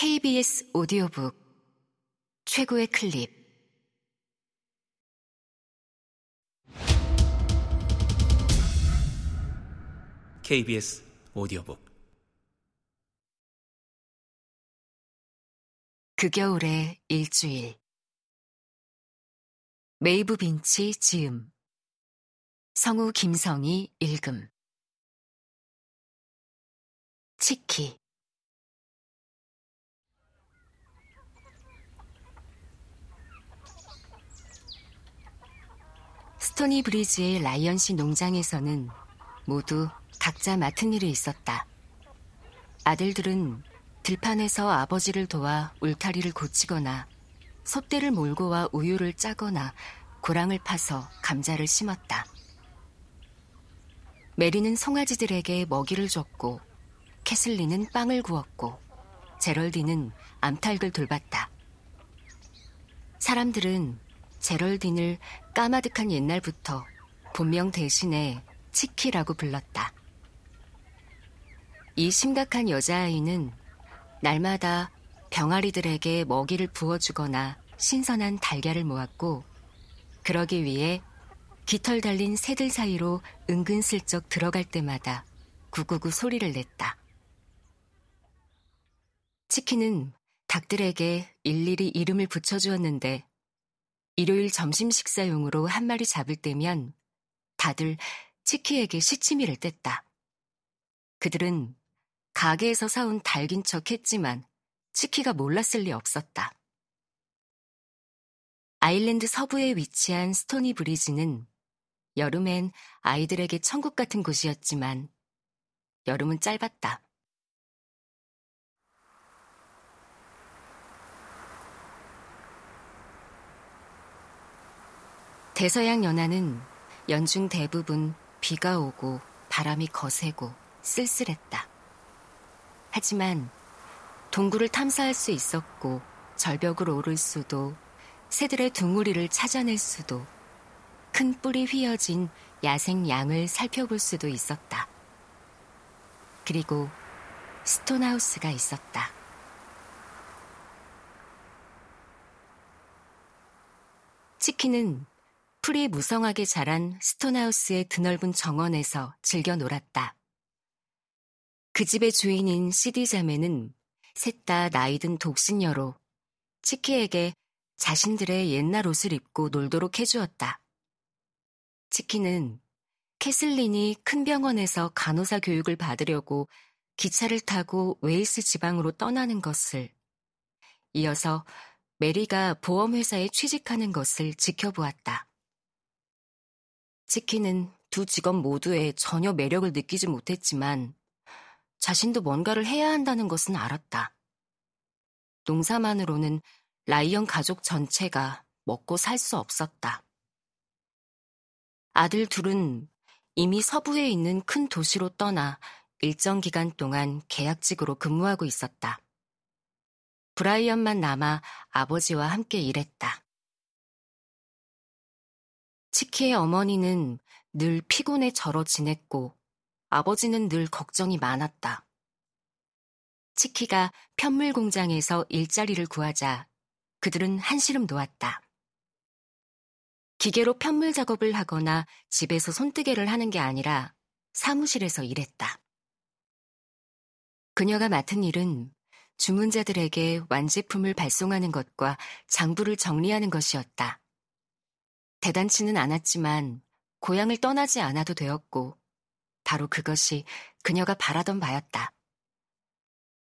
KBS 오디오북 최고의 클립. KBS 오디오북. 그 겨울의 일주일. 메이브 빈치 지음. 성우 김성희 읽음. 치키 스토니 브리지의 라이언시 농장에서는 모두 각자 맡은 일이 있었다. 아들들은 들판에서 아버지를 도와 울타리를 고치거나 솥대를 몰고 와 우유를 짜거나 고랑을 파서 감자를 심었다. 메리는 송아지들에게 먹이를 줬고 캐슬리는 빵을 구웠고 제럴디는 암탉을 돌봤다. 사람들은 제럴딘을 까마득한 옛날부터 본명 대신에 치키라고 불렀다. 이 심각한 여자아이는 날마다 병아리들에게 먹이를 부어주거나 신선한 달걀을 모았고, 그러기 위해 깃털 달린 새들 사이로 은근슬쩍 들어갈 때마다 구구구 소리를 냈다. 치키는 닭들에게 일일이 이름을 붙여주었는데 일요일 점심 식사용으로 한 마리 잡을 때면 다들 치키에게 시치미를 뗐다. 그들은 가게에서 사온 닭인 척 했지만 치키가 몰랐을 리 없었다. 아일랜드 서부에 위치한 스토니 브리지는 여름엔 아이들에게 천국 같은 곳이었지만 여름은 짧았다. 대서양 연안은 연중 대부분 비가 오고 바람이 거세고 쓸쓸했다. 하지만 동굴을 탐사할 수 있었고 절벽을 오를 수도 새들의 둥우리를 찾아낼 수도 큰 뿔이 휘어진 야생 양을 살펴볼 수도 있었다. 그리고 스톤하우스가 있었다. 치킨은 풀이 무성하게 자란 스톤하우스의 드넓은 정원에서 즐겨 놀았다. 그 집의 주인인 시디 자매는 셋 다 나이든 독신녀로 치키에게 자신들의 옛날 옷을 입고 놀도록 해주었다. 치키는 캐슬린이 큰 병원에서 간호사 교육을 받으려고 기차를 타고 웨일스 지방으로 떠나는 것을 이어서 메리가 보험회사에 취직하는 것을 지켜보았다. 치키는 두 직업 모두에 전혀 매력을 느끼지 못했지만 자신도 뭔가를 해야 한다는 것은 알았다. 농사만으로는 라이언 가족 전체가 먹고 살 수 없었다. 아들 둘은 이미 서부에 있는 큰 도시로 떠나 일정 기간 동안 계약직으로 근무하고 있었다. 브라이언만 남아 아버지와 함께 일했다. 치키의 어머니는 늘 피곤해 절어 지냈고 아버지는 늘 걱정이 많았다. 치키가 편물 공장에서 일자리를 구하자 그들은 한시름 놓았다. 기계로 편물 작업을 하거나 집에서 손뜨개를 하는 게 아니라 사무실에서 일했다. 그녀가 맡은 일은 주문자들에게 완제품을 발송하는 것과 장부를 정리하는 것이었다. 대단치는 않았지만 고향을 떠나지 않아도 되었고 바로 그것이 그녀가 바라던 바였다.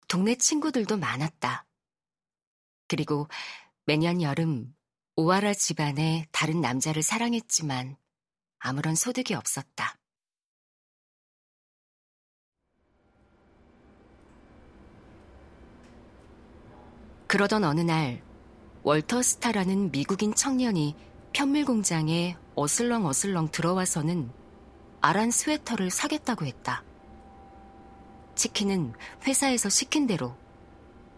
동네 친구들도 많았다. 그리고 매년 여름 오아라 집안의 다른 남자를 사랑했지만 아무런 소득이 없었다. 그러던 어느 날 월터 스타라는 미국인 청년이 편물 공장에 어슬렁어슬렁 들어와서는 아란 스웨터를 사겠다고 했다. 치키는 회사에서 시킨 대로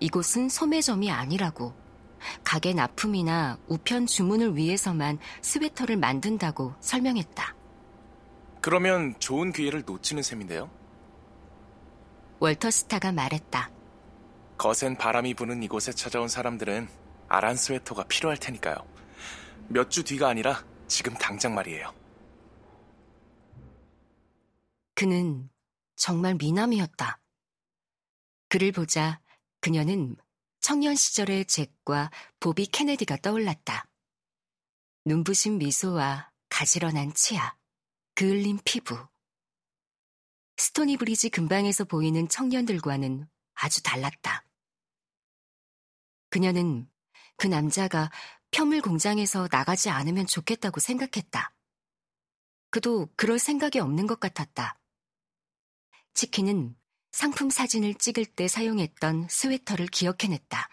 이곳은 소매점이 아니라고 가게 납품이나 우편 주문을 위해서만 스웨터를 만든다고 설명했다. 그러면 좋은 기회를 놓치는 셈인데요? 월터 스타가 말했다. 거센 바람이 부는 이곳에 찾아온 사람들은 아란 스웨터가 필요할 테니까요. 몇 주 뒤가 아니라 지금 당장 말이에요. 그는 정말 미남이었다. 그를 보자 그녀는 청년 시절의 잭과 보비 케네디가 떠올랐다. 눈부신 미소와 가지런한 치아, 그을린 피부. 스토니 브리지 근방에서 보이는 청년들과는 아주 달랐다. 그녀는 그 남자가 편물 공장에서 나가지 않으면 좋겠다고 생각했다. 그도 그럴 생각이 없는 것 같았다. 치키는 상품 사진을 찍을 때 사용했던 스웨터를 기억해냈다.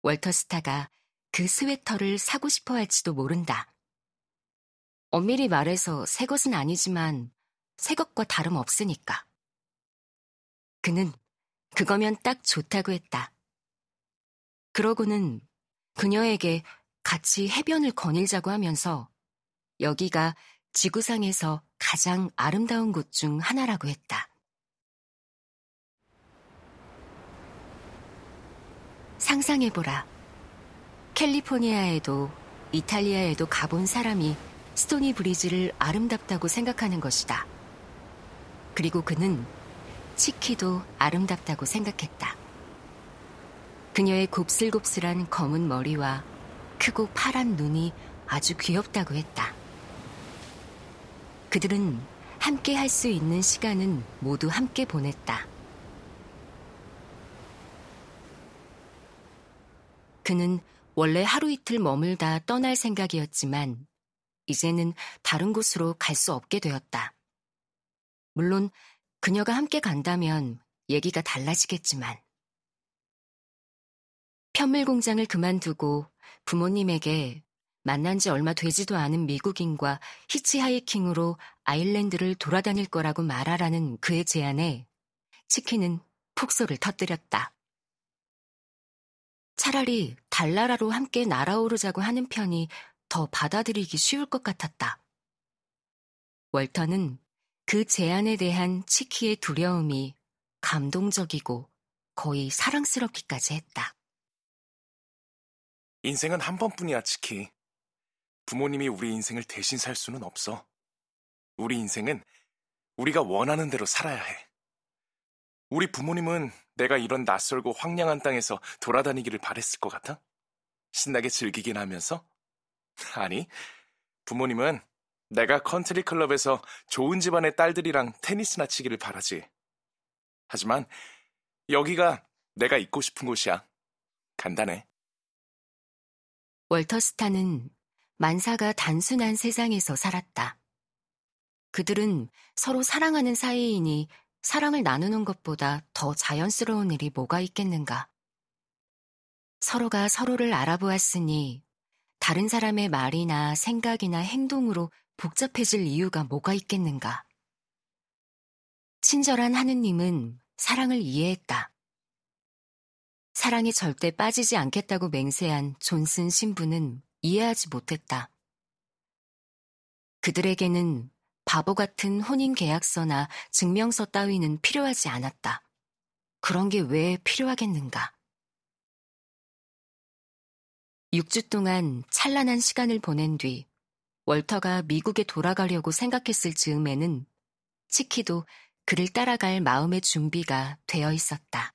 월터 스타가 그 스웨터를 사고 싶어 할지도 모른다. 엄밀히 말해서 새 것은 아니지만 새 것과 다름 없으니까. 그는 그거면 딱 좋다고 했다. 그러고는 그녀에게 같이 해변을 거닐자고 하면서 여기가 지구상에서 가장 아름다운 곳 중 하나라고 했다. 상상해보라. 캘리포니아에도 이탈리아에도 가본 사람이 스토니 브리지를 아름답다고 생각하는 것이다. 그리고 그는 치키도 아름답다고 생각했다. 그녀의 곱슬곱슬한 검은 머리와 크고 파란 눈이 아주 귀엽다고 했다. 그들은 함께 할 수 있는 시간은 모두 함께 보냈다. 그는 원래 하루 이틀 머물다 떠날 생각이었지만 이제는 다른 곳으로 갈 수 없게 되었다. 물론 그녀가 함께 간다면 얘기가 달라지겠지만. 편밀 공장을 그만두고 부모님에게 만난 지 얼마 되지도 않은 미국인과 히치하이킹으로 아일랜드를 돌아다닐 거라고 말하라는 그의 제안에 치킨은 폭소를 터뜨렸다. 차라리 달나라로 함께 날아오르자고 하는 편이 더 받아들이기 쉬울 것 같았다. 월터는 그 제안에 대한 치키의 두려움이 감동적이고 거의 사랑스럽기까지 했다. 인생은 한 번뿐이야, 치키. 부모님이 우리 인생을 대신 살 수는 없어. 우리 인생은 우리가 원하는 대로 살아야 해. 우리 부모님은 내가 이런 낯설고 황량한 땅에서 돌아다니기를 바랬을 것 같아? 신나게 즐기긴 하면서? 아니, 부모님은 내가 컨트리 클럽에서 좋은 집안의 딸들이랑 테니스나 치기를 바라지. 하지만 여기가 내가 있고 싶은 곳이야. 간단해. 월터 스타는 만사가 단순한 세상에서 살았다. 그들은 서로 사랑하는 사이이니 사랑을 나누는 것보다 더 자연스러운 일이 뭐가 있겠는가. 서로가 서로를 알아보았으니 다른 사람의 말이나 생각이나 행동으로 복잡해질 이유가 뭐가 있겠는가. 친절한 하느님은 사랑을 이해했다. 사랑이 절대 빠지지 않겠다고 맹세한 존슨 신부는 이해하지 못했다. 그들에게는 바보 같은 혼인 계약서나 증명서 따위는 필요하지 않았다. 그런 게 왜 필요하겠는가? 6주 동안 찬란한 시간을 보낸 뒤 월터가 미국에 돌아가려고 생각했을 즈음에는 치키도 그를 따라갈 마음의 준비가 되어 있었다.